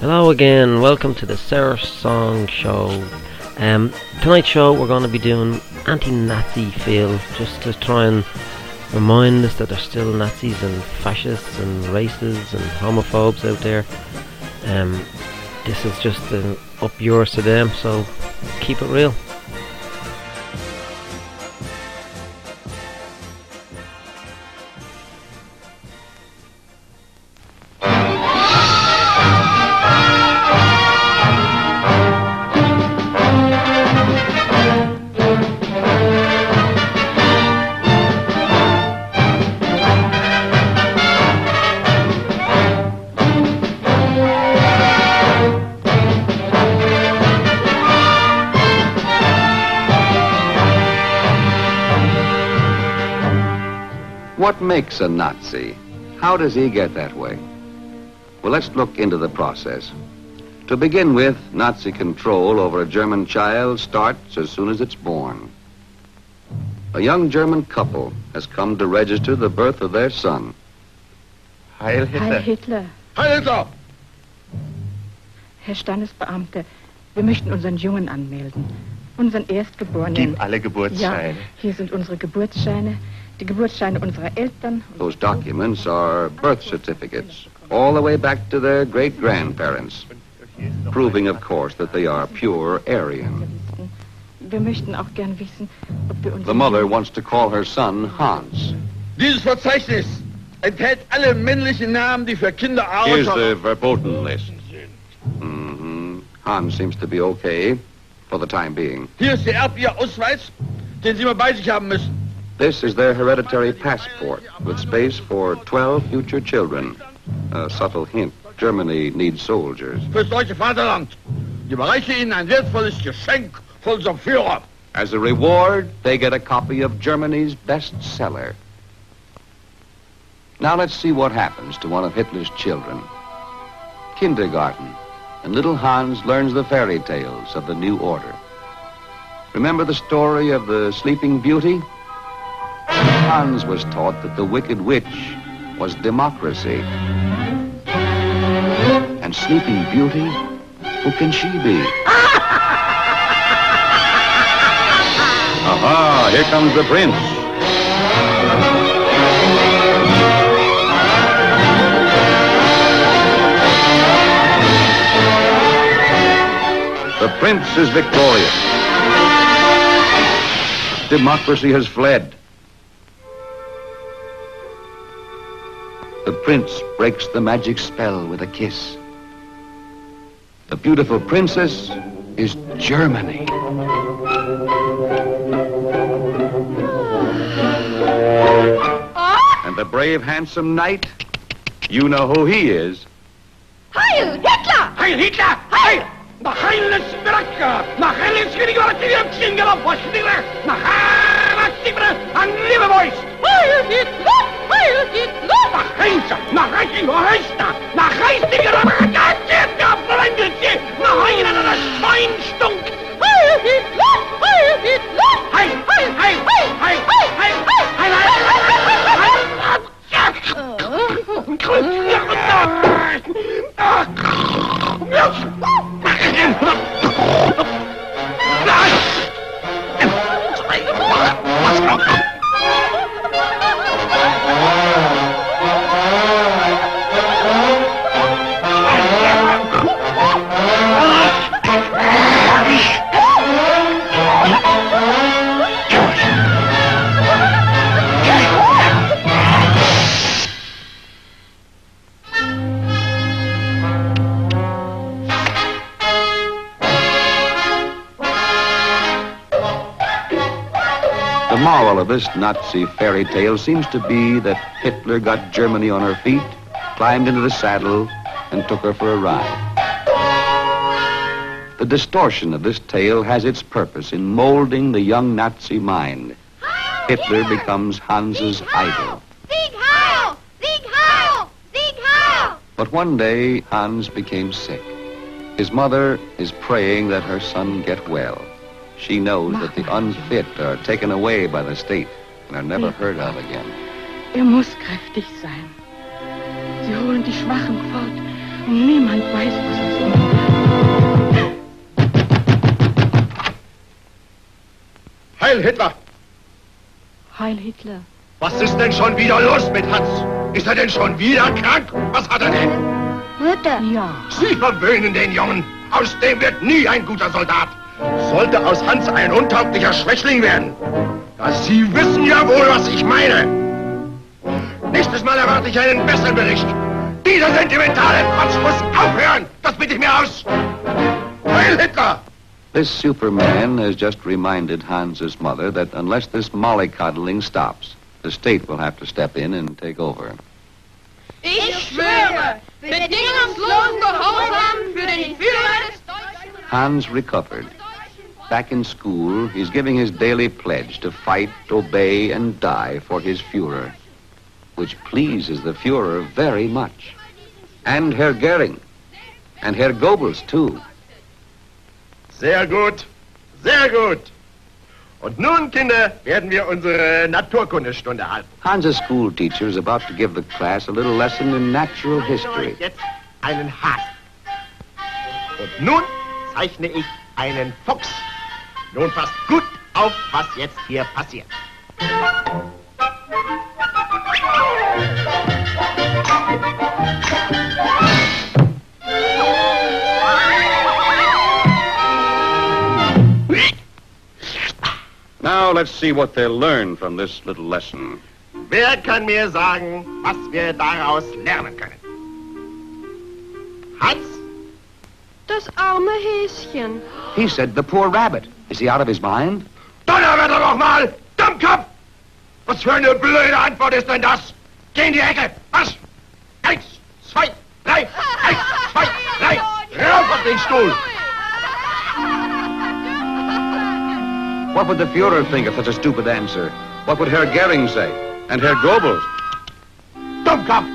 Hello again, welcome to the Sour Song Show. Um, tonight's show we're going to be doing anti-Nazi feel, just to try and remind us that there's still Nazis and fascists and racists and homophobes out there. Um, this is just uh, up yours to them, so keep it real. Makes a Nazi? How does he get that way? Well, let's look into the process. To begin with, Nazi control over a German child starts as soon as it's born. A young German couple has come to register the birth of their son. Heil Hitler. Heil Hitler. Heil Hitler! Herr Standesbeamte, wir möchten unseren Jungen anmelden. Unseren Erstgeborenen. Gib alle Ja, hier sind unsere Geburtsscheine, die Geburtsscheine unserer Eltern. Those documents are birth certificates, all the way back to their great grandparents, proving, of course, that they are pure Aryan. Wir möchten auch gern wissen, ob wir unseren The mother wants to call her son Hans. Dieses Verzeichnis enthält alle männlichen Namen, die für Kinder Here's außer... the verboten list. hmm Hans seems to be okay for the time being. Hier ist der Erbbierausweis, den Sie mal bei sich haben müssen. This is their hereditary passport with space for 12 future children. A subtle hint. Germany needs soldiers. Fürs deutsche Vaterland. Ich überreiche Ihnen ein wertvolles Geschenk von unserem Führer. As a reward, they get a copy of Germany's bestseller. Now let's see what happens to one of Hitler's children. Kindergarten, and little Hans learns the fairy tales of the new order. Remember the story of the Sleeping Beauty? Hans was taught that the Wicked Witch was democracy. And Sleeping Beauty, who can she be? Aha, here comes the prince. The prince is victorious. Democracy has fled. The prince breaks the magic spell with a kiss. The beautiful princess is Germany. And the brave, handsome knight, you know who he is. Heil Hitler! Heil Hitler! Heil! Nach Heiles Bratka! Nach Heiles Grigoratievsingala Poshnila! Nach Heiles an Liverboys! Heil Hitler! Heil Hitler! Nach Heinze! Nach Reichen Heister! Nach Heistiger Rakatia! Blendete! Nach Heilen an der Schweinstunk! Heil Hitler! Heil Hitler! Heil! Heil! Heil! Heil! Heil! Heil! Heil! Heil! The this Nazi fairy tale seems to be that Hitler got Germany on her feet, climbed into the saddle, and took her for a ride. The distortion of this tale has its purpose in molding the young Nazi mind. Hitler becomes Hans's idol. But one day, Hans became sick. His mother is praying that her son get well. She knows that the unfit are taken away by the state and are never heard of again. Er muss kräftig sein. Sie holen die Schwachen fort Niemand weiß, was aus wird. Heil Hitler! Heil Hitler. Was ist denn schon wieder los mit Hans? Ist er denn schon wieder krank? Was hat er denn? Mutter. Ja. Sie verwöhnen den Jungen. Aus dem wird nie ein guter Soldat. Sollte aus Hans ein untauglicher Schwächling werden. Ja, Sie wissen ja wohl, was ich meine. Nächstes Mal erwarte ich einen besseren Bericht. Dieser sentimentale Quatsch muss aufhören. Das bitte ich mir aus. Heil Hitler! This Superman has just reminded Hans's mother that unless this mollycoddling stops, the state will have to step in and take over. Ich schwöre, bedingungslosen Gehorsam für den Führer des Deutschen Hans recovered. Back in school, he's giving his daily pledge to fight, obey, and die for his Fuhrer, which pleases the Fuhrer very much. And Herr Goering. And Herr Goebbels, too. Sehr gut, sehr gut. Und nun, Kinder, werden wir unsere Naturkundestunde halten. Hans's school teacher is about to give the class a little lesson in natural history. jetzt einen Hahn. Und nun zeichne ich einen Fuchs. Nun passt gut auf, was jetzt hier passiert. Now let's see what they'll learn from this little lesson. Wer kann mir sagen, was wir daraus lernen können? Hans? Das arme Häschen. He said the poor rabbit. Is he out of his mind? Donnerwetter noch mal! Dummkopf! Was für eine blöde Antwort ist denn das? Geh in die Ecke! Was? Eins, zwei, drei! Eins, zwei, drei! Rauf auf den Stuhl! What would the Fuhrer think of such a stupid answer? What would Herr Goering say? And Herr Goebbels? Dummkopf!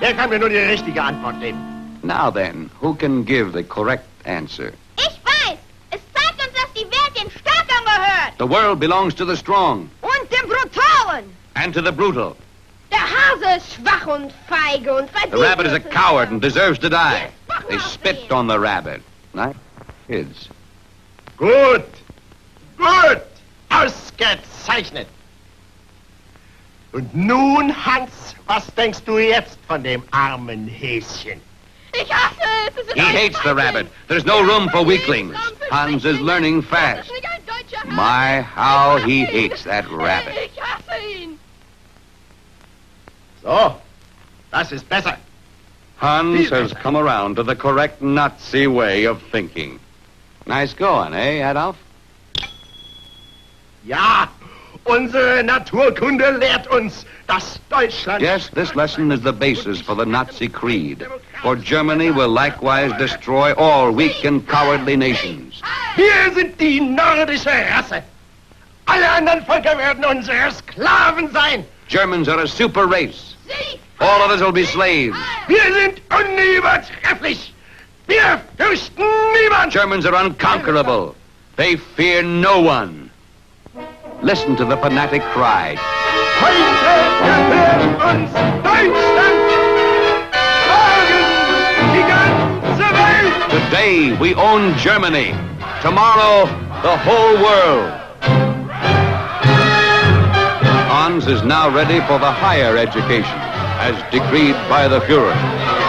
Wer kann mir nur die richtige Antwort geben? Now then, who can give the correct answer? Ich weiß. Es zeigt uns, dass die Welt den Starken gehört. The world belongs to the strong Und dem Brutalen. and to the brutal. Der Hase ist schwach und feige und verdient. The rabbit is a coward and deserves to die. They spit on the rabbit. Nice kids. Gut! Gut! Ausgezeichnet! Und nun, Hans, was denkst du jetzt von dem armen Häschen? Ich hasse es. es ist He hates the rabbit. There's no room for weaklings. Hans is learning fast. ist nicht ein deutscher Hase. My, how he Ich hasse ihn. hates that rabbit. Ich hasse ihn. So, das ist besser. Hans has come around to the correct Nazi way of thinking. Nice going, eh, Adolf? Ja, unsere Naturkunde lehrt uns, dass Deutschland... Yes, this lesson is the basis for the Nazi creed. For Germany will likewise destroy all weak and cowardly nations. Wir sind die nordische Rasse. Alle anderen Völker werden unsere Sklaven sein. Germans are a super race. All others will be slaves. Wir sind unübertrefflich. Wir fürchten niemand. Germans are unconquerable. They fear no one. Listen to the fanatic cry. Today we own Germany. Tomorrow, the whole world. Hans is now ready for the higher education, as decreed by the Fuhrer.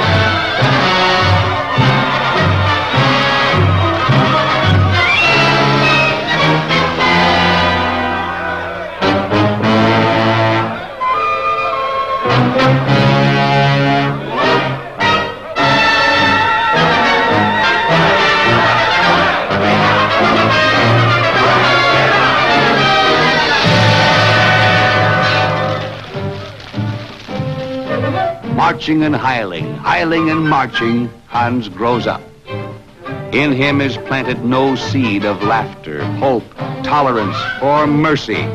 Marching and hiling, hiling and marching, Hans grows up. In him is planted no seed of laughter, hope, tolerance, or mercy.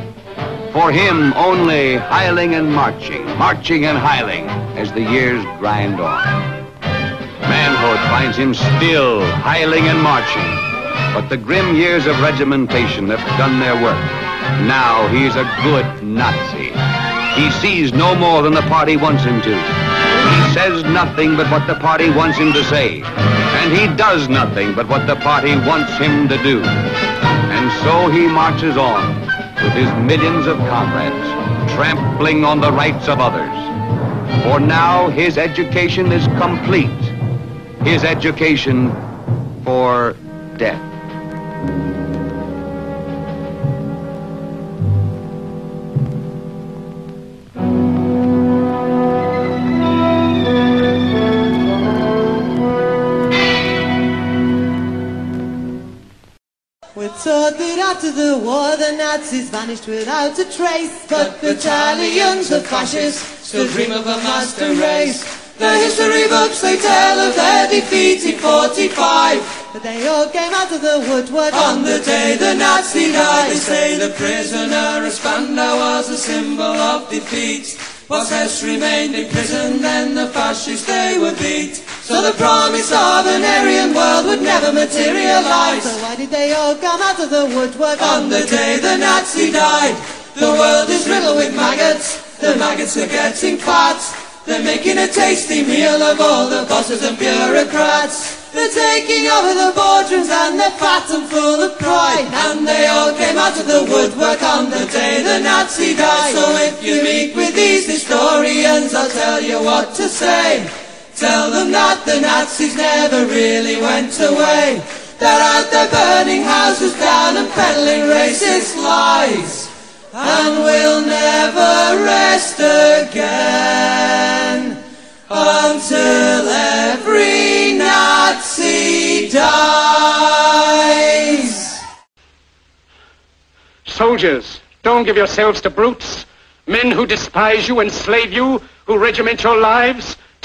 For him only hiling and marching, marching and hiling, as the years grind on. Manhood finds him still hiling and marching, but the grim years of regimentation have done their work. Now he's a good Nazi. He sees no more than the party wants him to. Says nothing but what the party wants him to say. And he does nothing but what the party wants him to do. And so he marches on with his millions of comrades, trampling on the rights of others. For now his education is complete. His education for death. We're that after the war the Nazis vanished without a trace. But battalions of fascists still dream of a master race. The history books they tell of their defeat in 45 But they all came out of the woodwork. On the day the Nazi died They say the prisoner of Spandau was a symbol of defeat. What else remained in prison then the fascists they were beat so the promise of an Aryan world would never materialize. So why did they all come out of the woodwork on the day the Nazi died? The world is riddled with maggots. The maggots are getting fat. They're making a tasty meal of all the bosses and bureaucrats. They're taking over the boardrooms and they're fat and full of pride. And they all came out of the woodwork on the day the Nazi died. So if you meet with these historians, I'll tell you what to say. Tell them that the Nazis never really went away. They're out there burning houses down and peddling racist lies. And we'll never rest again until every Nazi dies. Soldiers, don't give yourselves to brutes. Men who despise you, enslave you, who regiment your lives,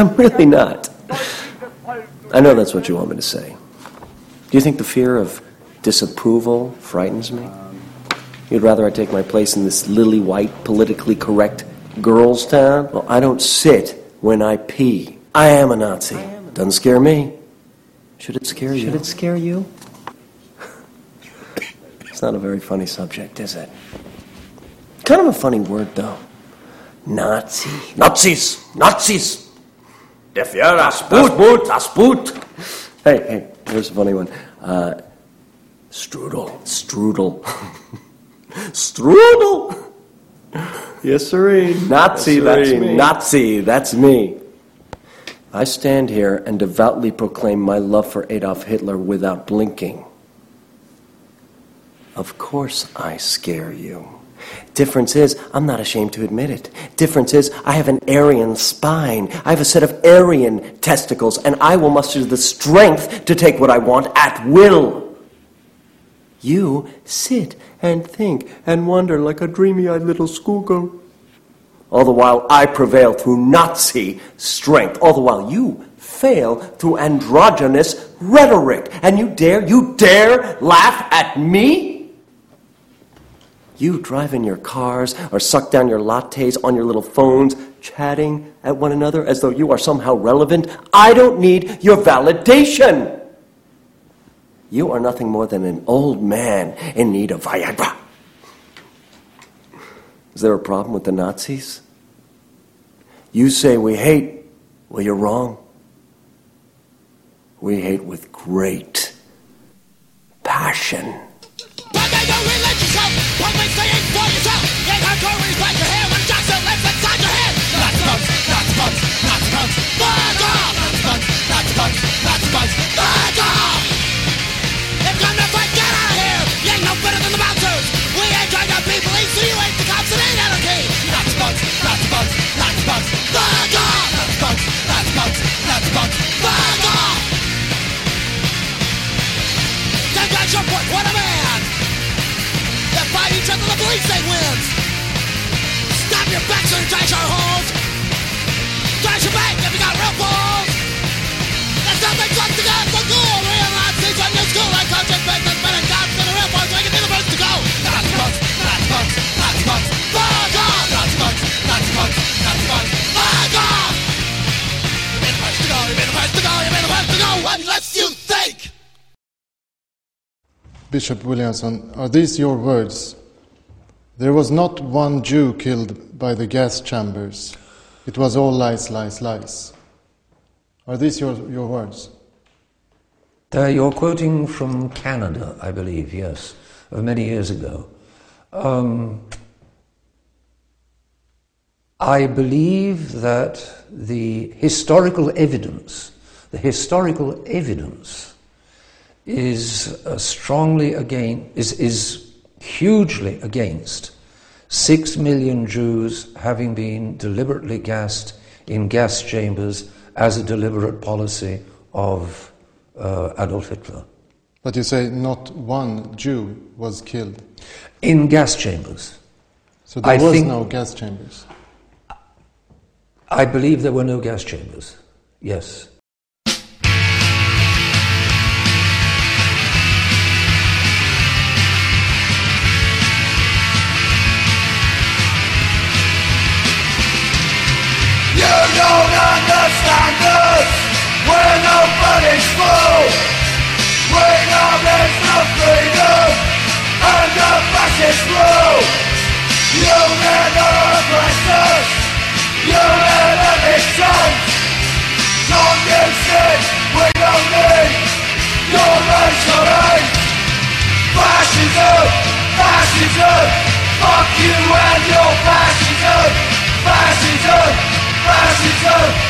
I'm, really not. I know that's what you want me to say. Do you think the fear of disapproval frightens me? You'd rather I take my place in this lily white, politically correct girls' town? Well, I don't sit when I pee. I am a Nazi. Doesn't scare me. Should it scare you? Should it scare you? it's not a very funny subject, is it? Kind of a funny word, though. Nazi. Nazis! Nazis! Der Führer, das Boot, das Boot. Hey, hey, here's a funny one. Uh, strudel, strudel. strudel! Yes, sirree. Nazi, Yes, that's me. Nazi, that's me. I stand here and devoutly proclaim my love for Adolf Hitler without blinking. Of course I scare you. Difference is, I'm not ashamed to admit it. Difference is, I have an Aryan spine. I have a set of Aryan testicles, and I will muster the strength to take what I want at will. You sit and think and wonder like a dreamy eyed little schoolgirl. All the while I prevail through Nazi strength. All the while you fail through androgynous rhetoric. And you dare, you dare laugh at me? You drive in your cars or suck down your lattes on your little phones chatting at one another as though you are somehow relevant. I don't need your validation. You are nothing more than an old man in need of Viagra. Is there a problem with the Nazis? You say we hate. Well, you're wrong. We hate with great passion. What Other, the police say wins! Stop your backs and trash our holes! Trash your bank if you got real balls! There's nothing left to go for cool! Real Nazis when you school like conscious business men and cops and the real boys making the first to go! Nazi punks, Nazi punks, Nazi punks, fuck off! Nazi punks, Nazi punks, Nazi punks, fuck off! You've been the first to go, you've been the first to go, you've been the first to go, unless you think! Bishop Williamson, are these your words? There was not one Jew killed by the gas chambers. It was all lies, lies, lies. Are these your, your words? Uh, you're quoting from Canada, I believe, yes, of many years ago. Um, I believe that the historical evidence, the historical evidence is uh, strongly again is is hugely against six million Jews having been deliberately gassed in gas chambers as a deliberate policy of uh, Adolf Hitler. But you say not one Jew was killed in gas chambers. So there I was no gas chambers. I believe there were no gas chambers. Yes. Don't understand. We're nobody's fool. We know there's no freedom under fascist rule. You never oppress us. You never dictate. Don't you see we don't need your racial? Fascism, fascism. Fuck you and your fascism, fascism, fascism.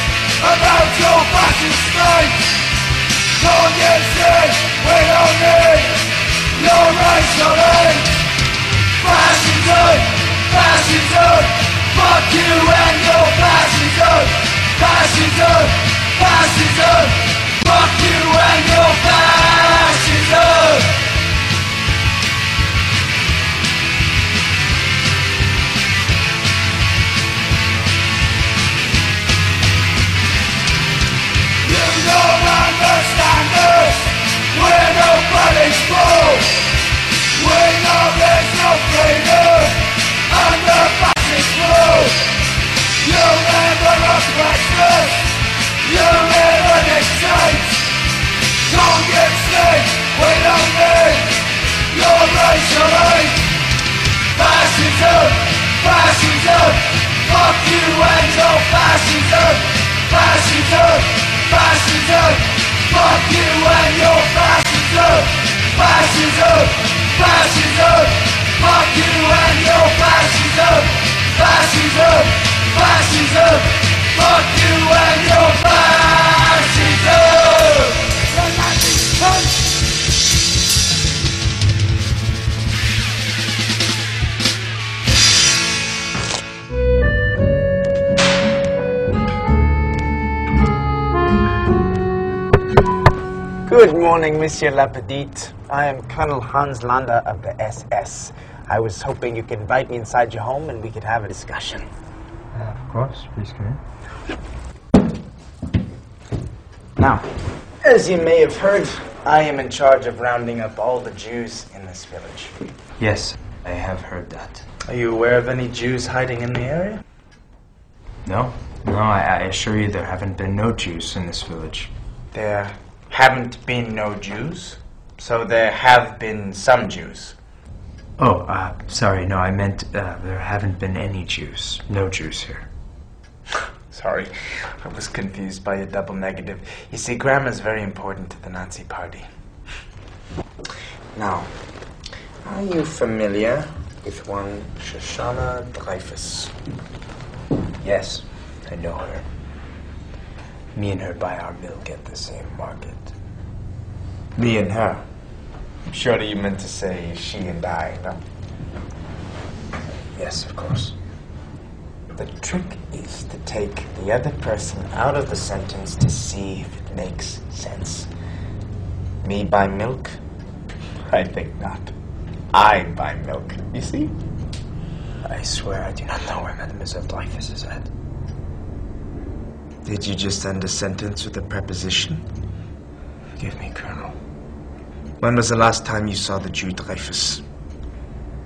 about your fascist state. Don't you see we don't need your racial? Fascism, fascism, fuck you and your fascism. Fascism, fascism, hate. Fascism, fascism. Fuck you and your fascism. Fascism, fascism. Fuck you and your fascism. Fascism, fascism. Fuck you and your fascism. Fascism, fascism. Fuck you and your fascism. Good morning, Monsieur LaPadite. I am Colonel Hans Landa of the SS. I was hoping you could invite me inside your home and we could have a discussion. Uh, of course, please come in. Now, as you may have heard, I am in charge of rounding up all the Jews in this village. Yes, I have heard that. Are you aware of any Jews hiding in the area? No, no, I, I assure you there haven't been no Jews in this village. There haven't been no Jews, so there have been some Jews. Oh, uh, sorry, no, I meant uh, there haven't been any Jews. No Jews here. Sorry, I was confused by a double negative. You see, grammar is very important to the Nazi Party. Now, are you familiar with one Shosanna Dreyfus? Yes, I know her. Me and her buy our milk at the same market. Me and her. Surely you meant to say she and I, no? Yes, of course. The trick is to take the other person out of the sentence to see if it makes sense. Me buy milk? I think not. I buy milk, you see? I swear I do not know where Mademoiselle Dreyfus is at. Did you just end a sentence with a preposition? Forgive me, Colonel. When was the last time you saw the Jew Dreyfus?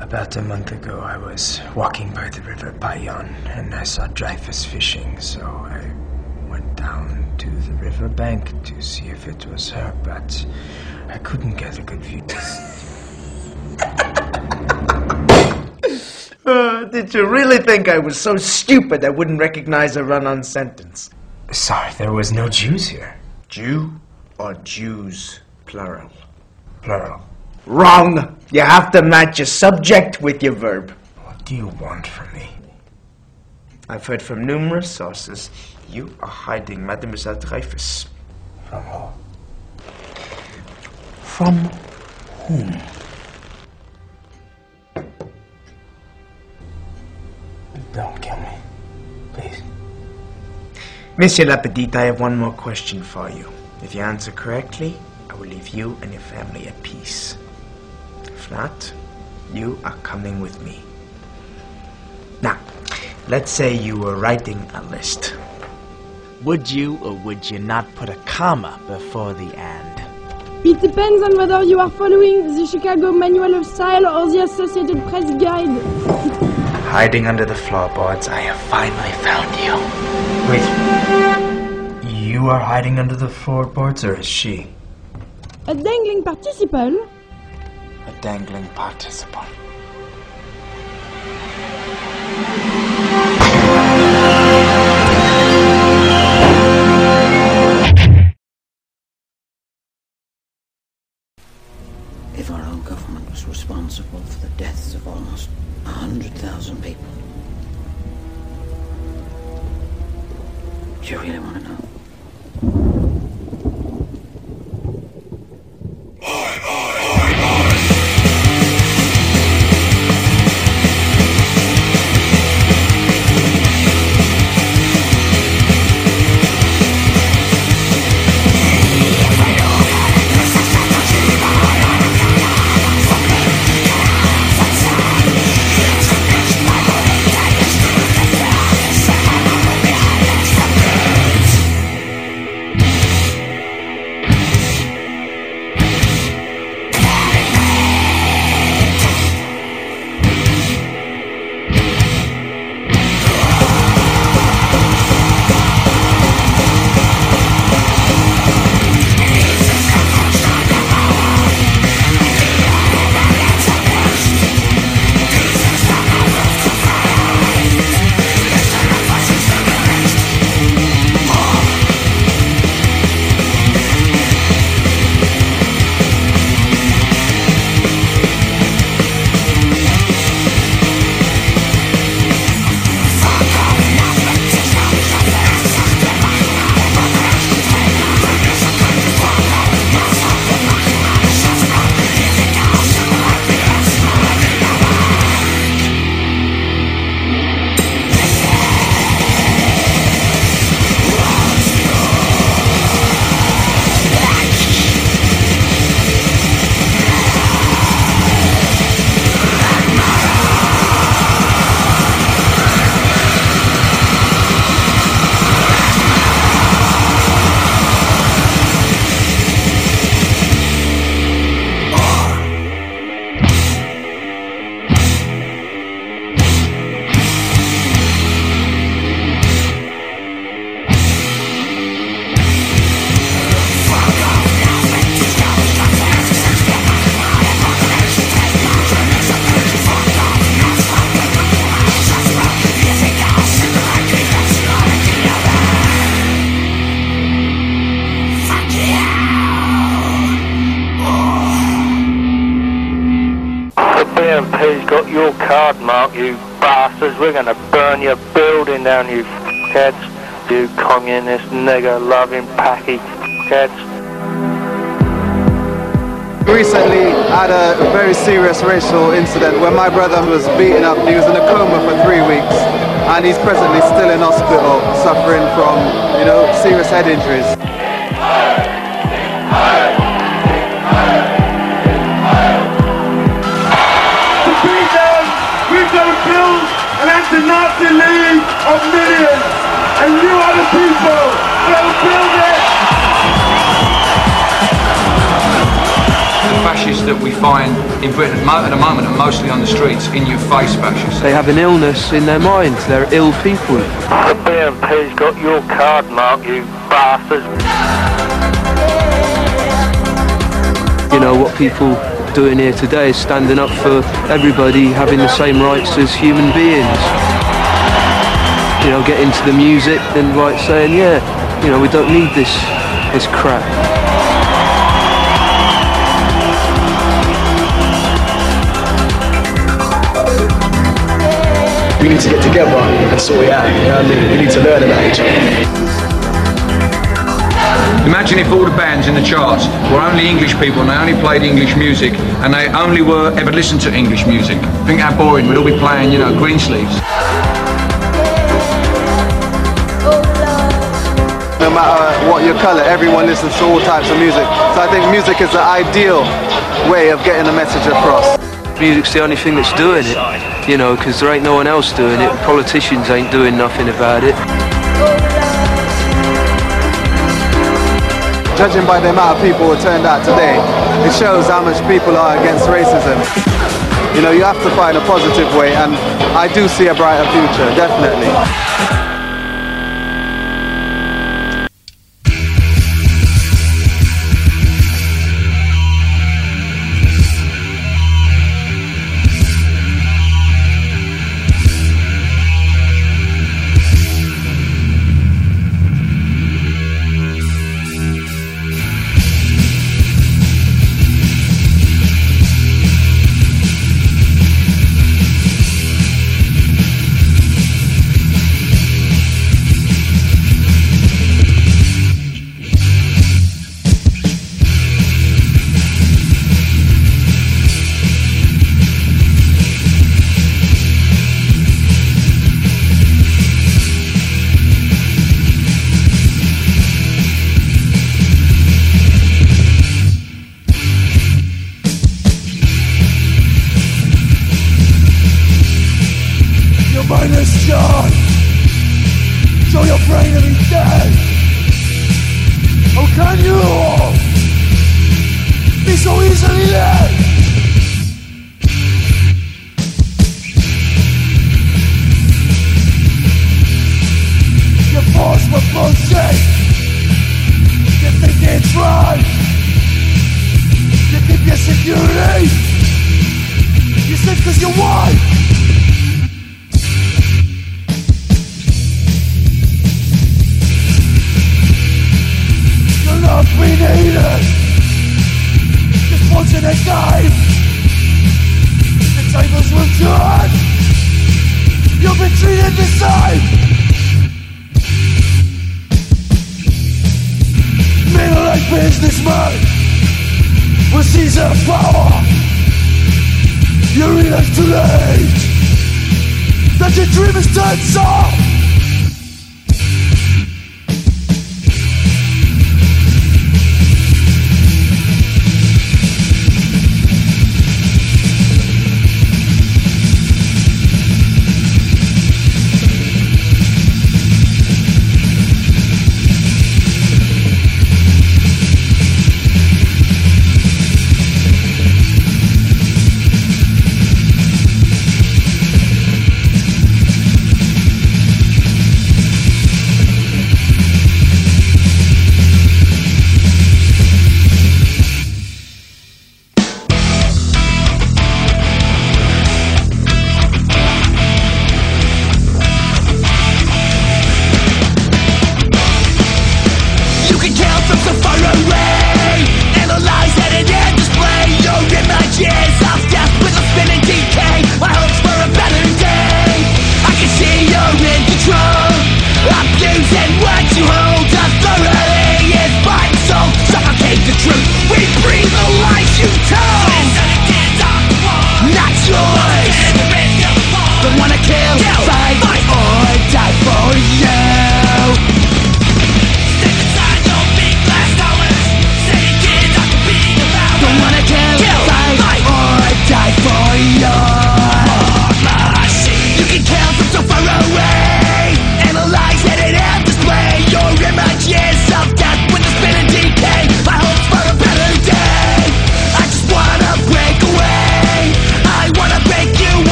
About a month ago, I was walking by the river Bayonne, and I saw Dreyfus fishing, so I went down to the river bank to see if it was her, but I couldn't get a good view. Uh, did you really think I was so stupid I wouldn't recognize a run-on sentence? Sorry, there was no Jews here. Jew or Jews, plural? Plural. Wrong! You have to match your subject with your verb. What do you want from me? I've heard from numerous sources you are hiding Mademoiselle Dreyfus. From who? From whom? Don't kill me. Please. Monsieur LaPadite, I have one more question for you. If you answer correctly, will leave you and your family at peace. If not, you are coming with me. Now, let's say you were writing a list. Would you or would you not put a comma before the and? It depends on whether you are following the Chicago Manual of Style or the Associated Press Guide. Hiding under the floorboards, I have finally found you. Wait. You are hiding under the floorboards, or is she? A dangling participle? A dangling participle. We're going to burn your building down, you cats. You communist, nigger-loving packy cats. Recently I had a very serious racial incident where my brother was beaten up. He was in a coma for three weeks and he's presently still in hospital suffering from, you know, serious head injuries. In Britain at the moment are mostly on the streets, in-your-face fascists. They have an illness in their minds. They're ill people. The BNP's got your card mark, you bastards. You know what people doing here today is standing up for everybody having the same rights as human beings. You know, get into the music and like saying, yeah, you know, we don't need this this crap. We need to get together and sort it out. You know what I mean? We need to learn about each other. Imagine if all the bands in the charts were only English people and they only played English music and they only were ever listened to English music. Think how boring. We'd all be playing, you know, green sleeves. No matter what your colour, everyone listens to all types of music. So I think music is the ideal way of getting the message across. Music's the only thing that's doing it, you know, because there ain't no one else doing it. Politicians ain't doing nothing about it. Judging by the amount of people who turned out today, it shows how much people are against racism. You know, you have to find a positive way, and I do see a brighter future, definitely.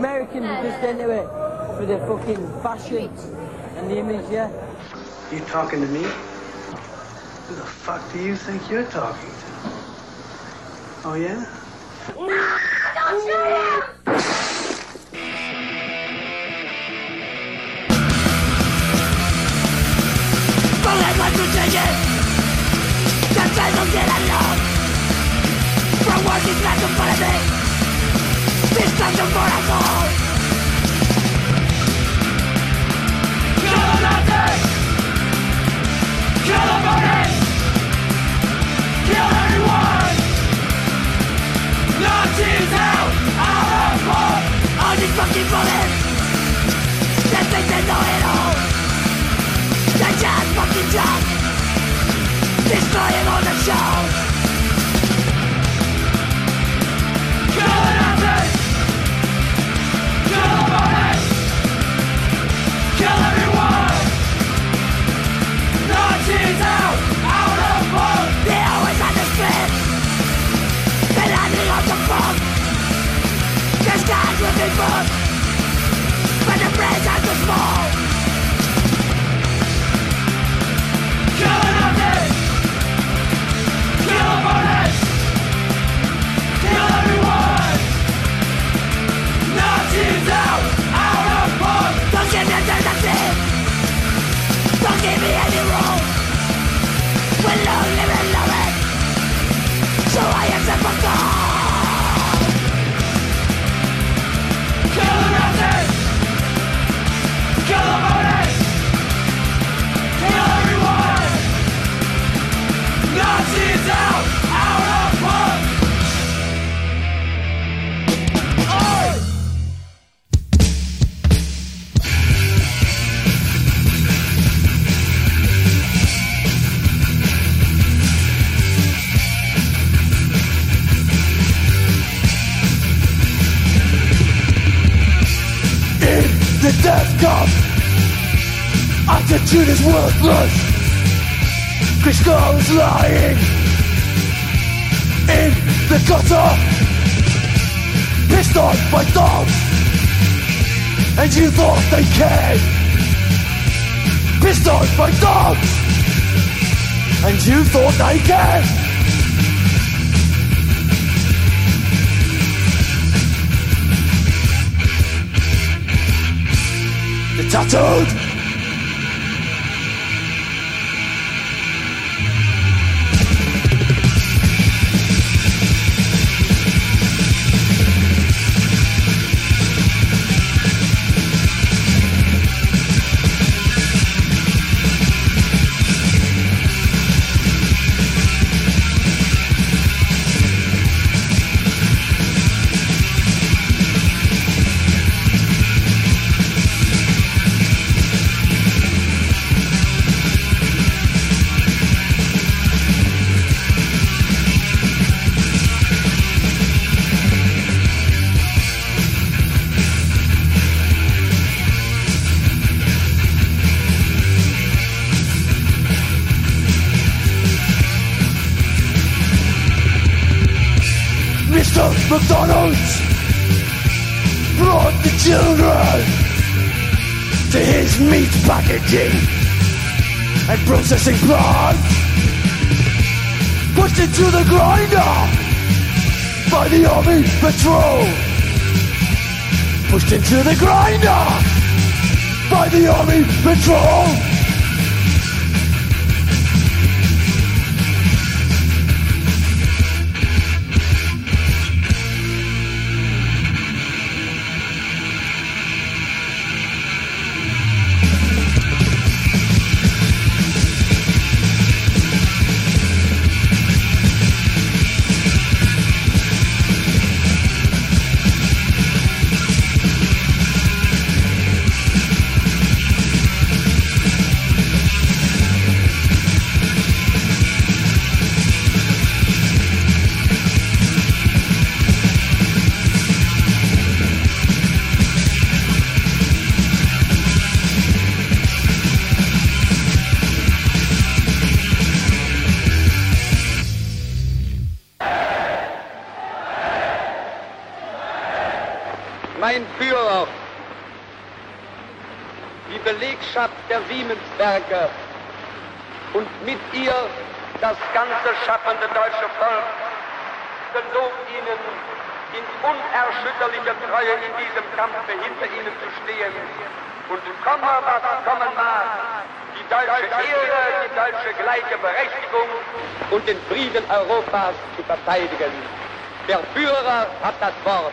Fucking just into it for the fucking fashion and the image, yeah. You talking to me? Who the fuck do you think you're talking to? Oh, yeah? Don't shoot him! Podemos conseguir que se nos diera love From working class to politics Distraction for us all Kill the Nazis! Kill the British! Kill everyone! Nazis out! Out of war! All these fucking bullets That think they know it all they just fucking jump Destroying all the shows! Me book But the brains are too small Kill the! Kill the everyone! Nazis out! Out of! Don't give me! Don't give me any rule! We're lonely, we love it! So I accept my God! Attitude is worthless. Chris is lying in the gutter, pissed off by dogs, and you thought they cared. Pissed off by dogs, and you thought they cared. The tattooed. Mr. McDonald's brought the children to his meat packaging and processing plant. Pushed into the grinder by the army patrol. Pushed into the grinder by the army patrol. Siemenswerke und mit ihr das ganze schaffende deutsche Volk gelobt Ihnen in unerschütterlicher Treue in diesem Kampfe hinter Ihnen zu stehen und komme, was kommen mag, die deutsche Ehre, die deutsche gleiche Berechtigung und den Frieden Europas zu verteidigen. Der Führer hat das Wort.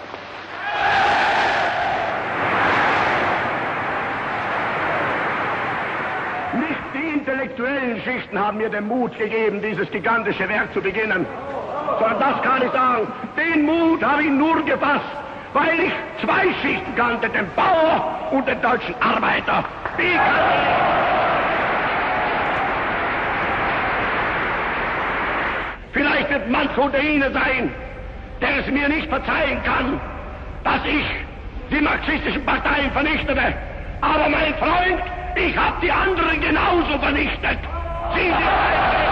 Nicht die intellektuellen Schichten haben mir den Mut gegeben, dieses gigantische Werk zu beginnen. Sondern das kann ich sagen. Den Mut habe ich nur gefasst, weil ich zwei Schichten kannte, den Bauer und den deutschen Arbeiter. Die Vielleicht wird manch unter Ihnen sein, der es mir nicht verzeihen kann, dass ich die marxistischen Parteien vernichtete. Aber mein Freund, ich habe die anderen genauso vernichtet. Sie sind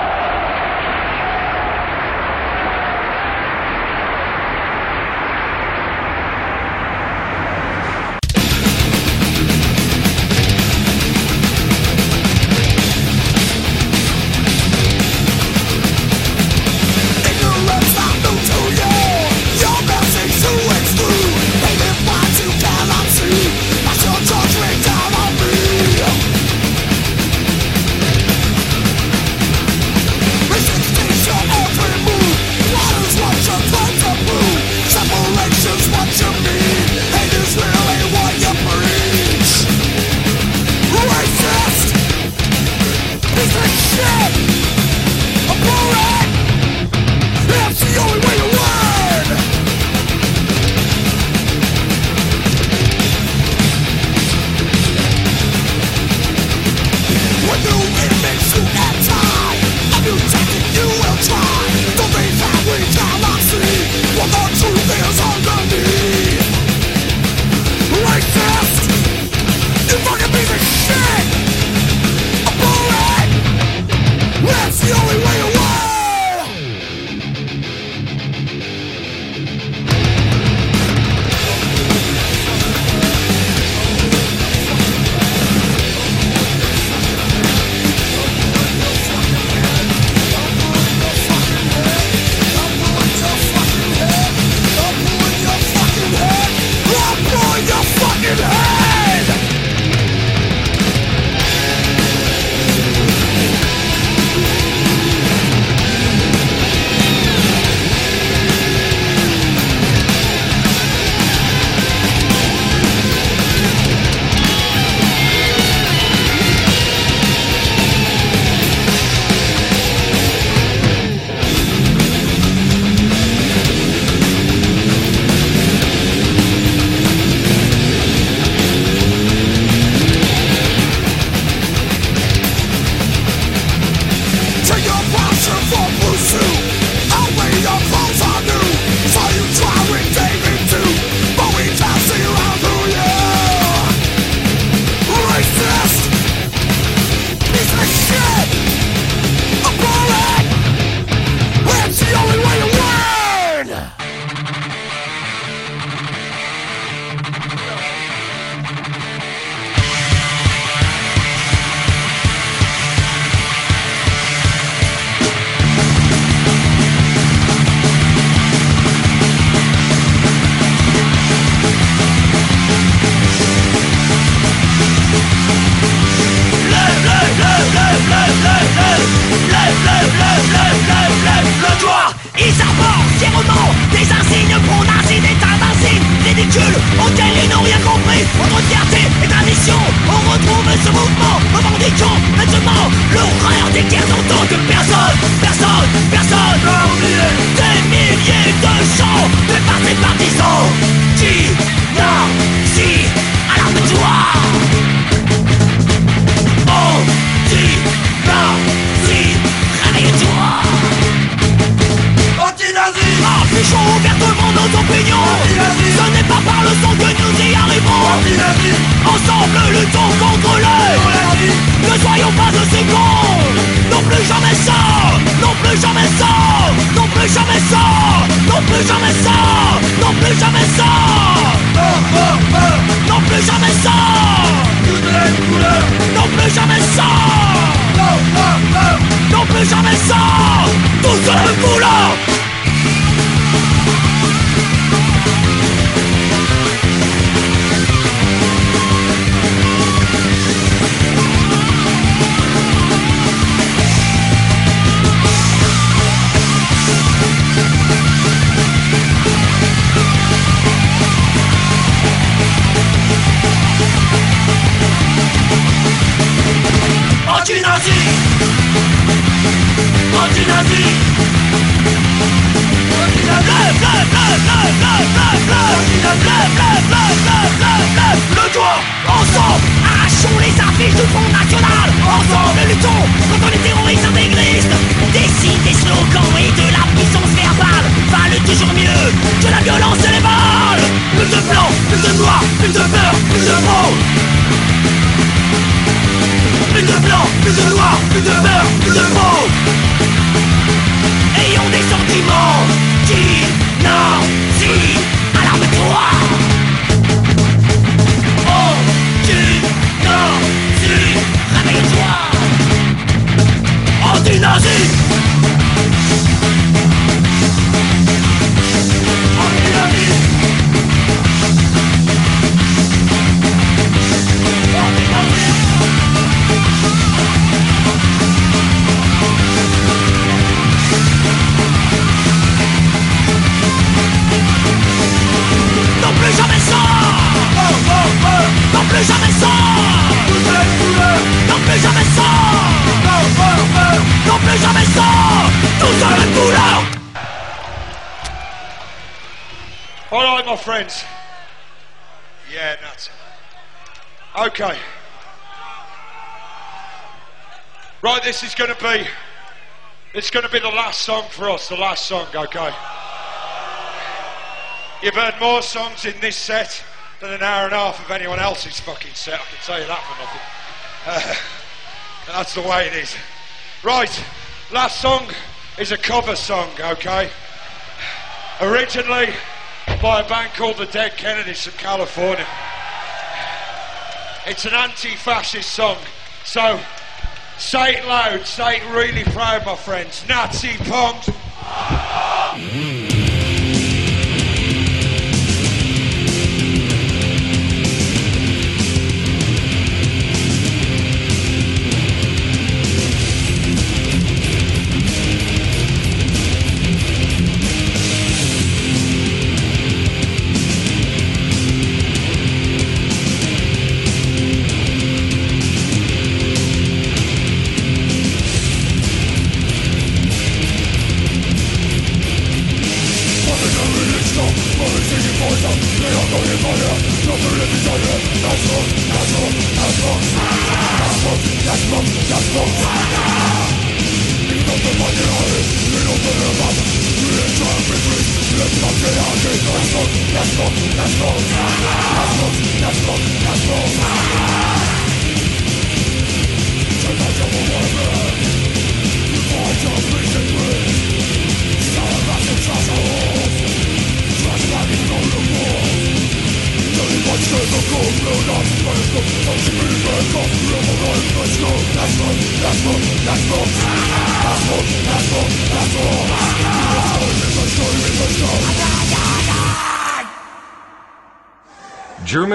mouvement revendiquant bêtement l'horreur des guerres en tant que personne, personne, personne. Des milliers de gens, des partis partisans, qui nazis, alarme-toi. On dit nazi, réveille-toi. Anti-nazi Affichons ouvertement nos opinions Ce n'est pas par le sang que nous y arrivons Ensemble luttons contre le Ne soyons pas aussi cons Non plus jamais ça. Non plus jamais ça. Non plus jamais ça. Non plus jamais ça. Non plus jamais ça. Plus jamais ça. Non plus jamais ça. Non plus jamais ça. Tout sur le Le doigt Ensemble Arrachons les affiches du Front National Ensemble luttons contre les terroristes intégristes signes, des slogans et de la puissance verbale valent toujours mieux que la violence et les balles Plus de blanc, plus de noir, plus de peur, plus de mots plus de blanc, plus de noir, plus de beurre, plus de faux Des sentiments qui this is going to be. It's going to be the last song for us. The last song, okay? You've heard more songs in this set than an hour and a half of anyone else's fucking set. I can tell you that for nothing. Uh, that's the way it is. Right, last song is a cover song, okay? Originally by a band called the Dead Kennedys from California. It's an anti-fascist song, so say it loud, say it really proud, my friends. Nazi punk. Mm.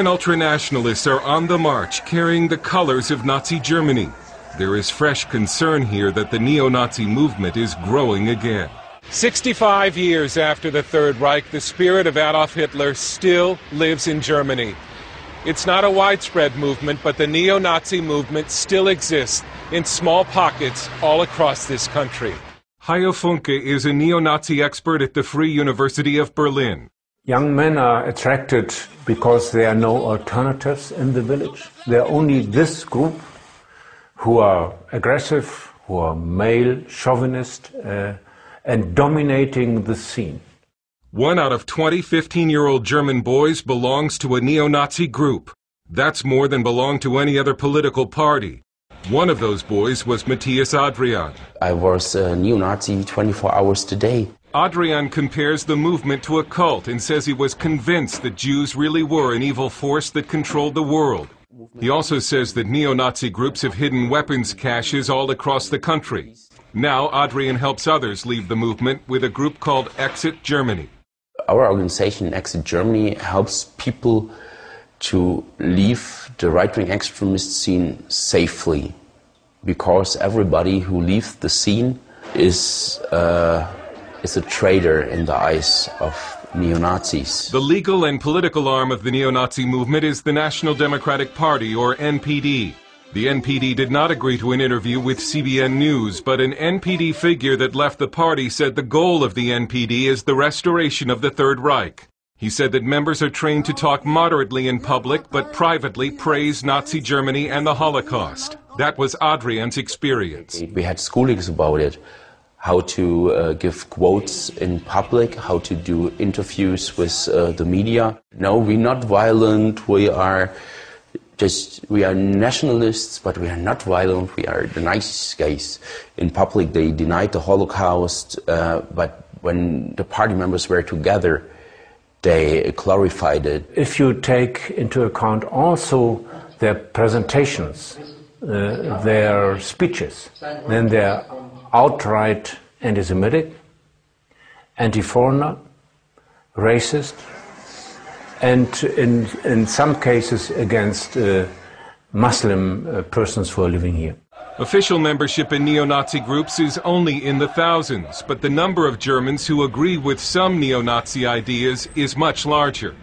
German ultranationalists are on the march carrying the colors of Nazi Germany. There is fresh concern here that the neo Nazi movement is growing again. 65 years after the Third Reich, the spirit of Adolf Hitler still lives in Germany. It's not a widespread movement, but the neo Nazi movement still exists in small pockets all across this country. Hajo Funke is a neo Nazi expert at the Free University of Berlin. Young men are attracted because there are no alternatives in the village. There are only this group who are aggressive, who are male, chauvinist, uh, and dominating the scene. One out of 20 15 year old German boys belongs to a neo Nazi group. That's more than belong to any other political party. One of those boys was Matthias Adrian. I was a neo Nazi 24 hours a day. Adrian compares the movement to a cult and says he was convinced that Jews really were an evil force that controlled the world. He also says that neo-Nazi groups have hidden weapons caches all across the country. Now Adrian helps others leave the movement with a group called Exit Germany. Our organization, Exit Germany, helps people to leave the right-wing extremist scene safely because everybody who leaves the scene is uh, is a traitor in the eyes of neo Nazis. The legal and political arm of the neo Nazi movement is the National Democratic Party, or NPD. The NPD did not agree to an interview with CBN News, but an NPD figure that left the party said the goal of the NPD is the restoration of the Third Reich. He said that members are trained to talk moderately in public, but privately praise Nazi Germany and the Holocaust. That was Adrian's experience. We had schoolings about it how to uh, give quotes in public, how to do interviews with uh, the media. No, we're not violent. We are just we are nationalists, but we are not violent. We are the nice guys. In public, they denied the Holocaust, uh, but when the party members were together, they clarified it. If you take into account also their presentations, uh, their speeches, then their outright anti-Semitic, anti-foreigner, racist, and in, in some cases against uh, Muslim uh, persons who are living here. Official membership in neo-Nazi groups is only in the thousands, but the number of Germans who agree with some neo-Nazi ideas is much larger.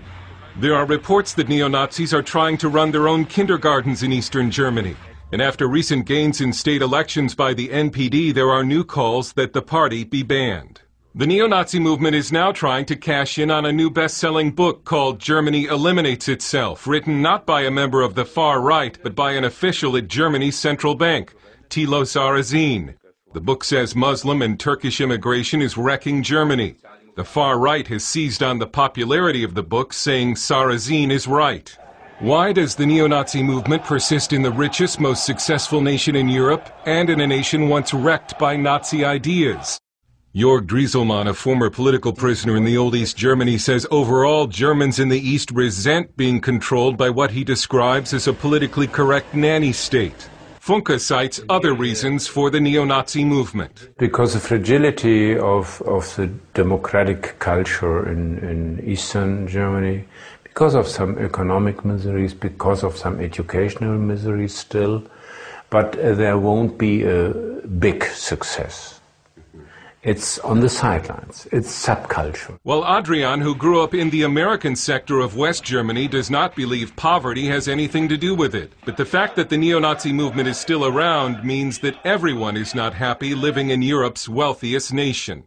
There are reports that neo-Nazis are trying to run their own kindergartens in eastern Germany. And after recent gains in state elections by the NPD, there are new calls that the party be banned. The neo-Nazi movement is now trying to cash in on a new best-selling book called Germany Eliminates Itself, written not by a member of the far right, but by an official at Germany's central bank, Thilo Sarrazin. The book says Muslim and Turkish immigration is wrecking Germany. The far right has seized on the popularity of the book, saying Sarrazin is right. Why does the neo-Nazi movement persist in the richest, most successful nation in Europe and in a nation once wrecked by Nazi ideas? Jörg Drieselmann, a former political prisoner in the old East Germany, says overall Germans in the East resent being controlled by what he describes as a politically correct nanny state. Funke cites other reasons for the neo-Nazi movement. Because the fragility of, of the democratic culture in, in Eastern Germany, because of some economic miseries, because of some educational miseries still, but uh, there won't be a big success. It's on the sidelines. It's subculture. While Adrian, who grew up in the American sector of West Germany, does not believe poverty has anything to do with it. But the fact that the neo-Nazi movement is still around means that everyone is not happy living in Europe's wealthiest nation.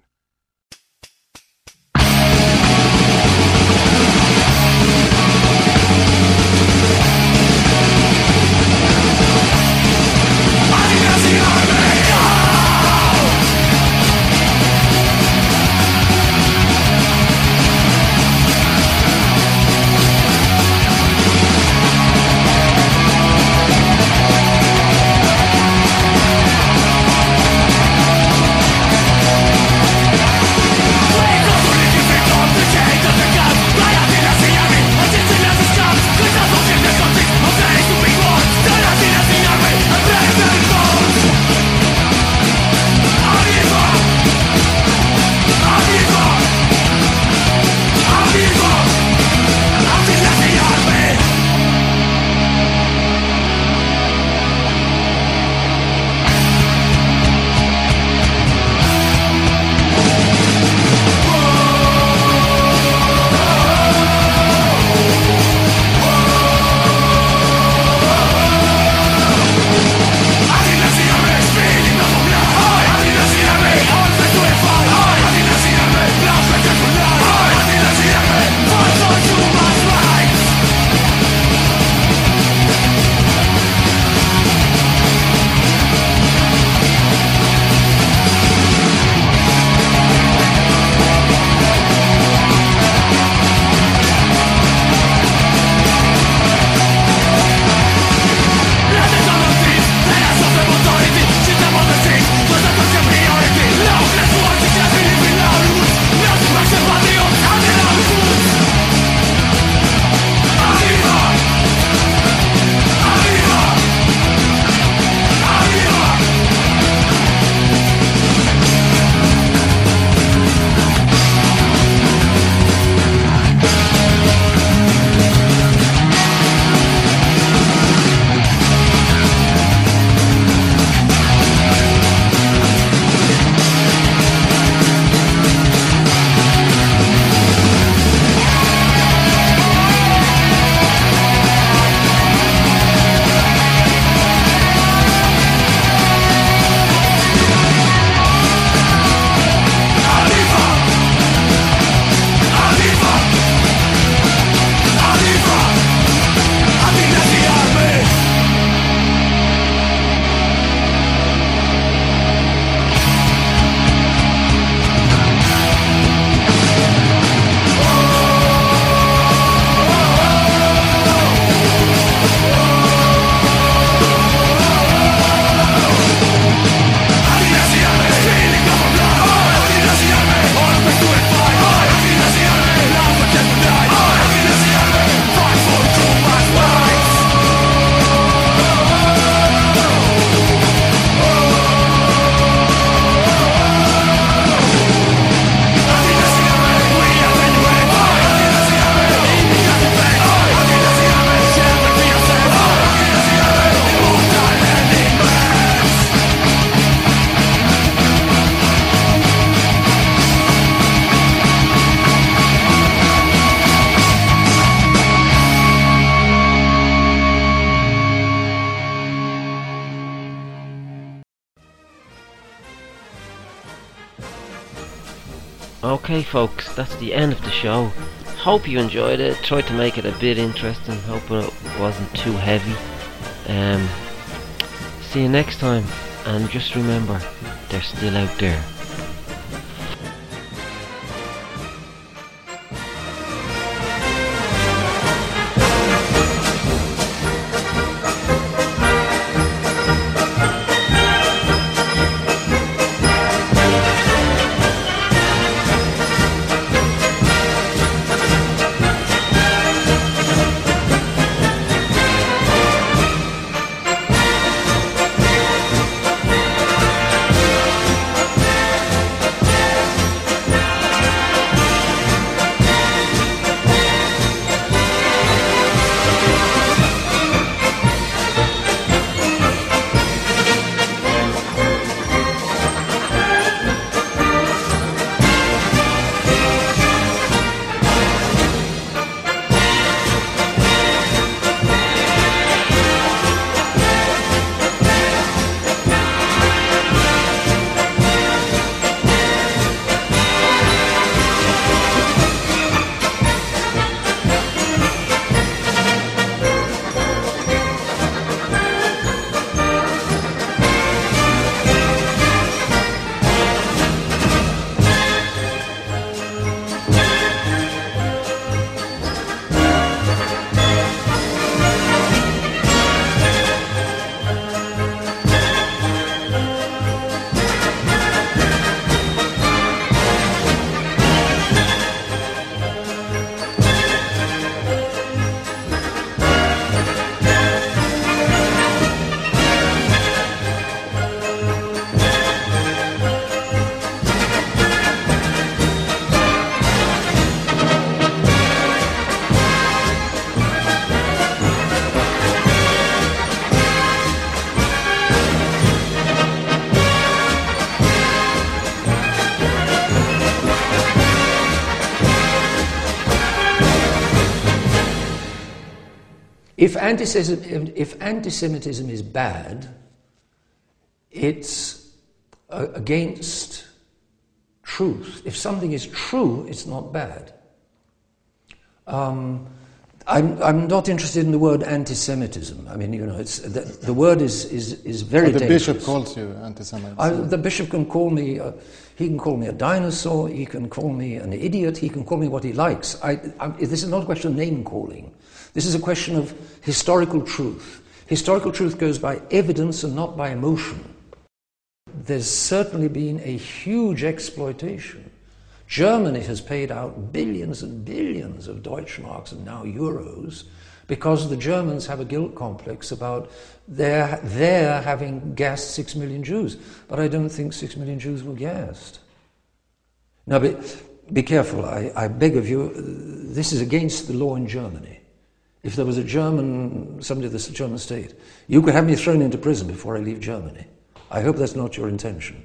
that's the end of the show. Hope you enjoyed it. Tried to make it a bit interesting. Hope it wasn't too heavy. Um, see you next time. And just remember, they're still out there. If antisemitism, if antisemitism is bad, it's against truth. If something is true, it's not bad. Um, I'm, I'm not interested in the word anti-Semitism. I mean, you know, it's, the, the word is, is, is very but the dangerous. bishop calls you antisemitic. The bishop can call me, uh, he can call me a dinosaur, he can call me an idiot, he can call me what he likes. I, I, this is not a question of name calling. This is a question of historical truth. Historical truth goes by evidence and not by emotion. There's certainly been a huge exploitation. Germany has paid out billions and billions of Deutschmarks and now euros because the Germans have a guilt complex about their, their having gassed six million Jews. But I don't think six million Jews were gassed. Now, be, be careful, I, I beg of you, uh, this is against the law in Germany. If there was a German, somebody of the German state, you could have me thrown into prison before I leave Germany. I hope that's not your intention.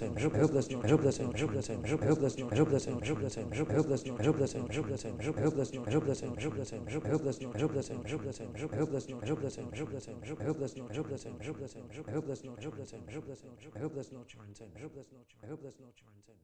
I hope that's not your intent. I hope that's not your intent.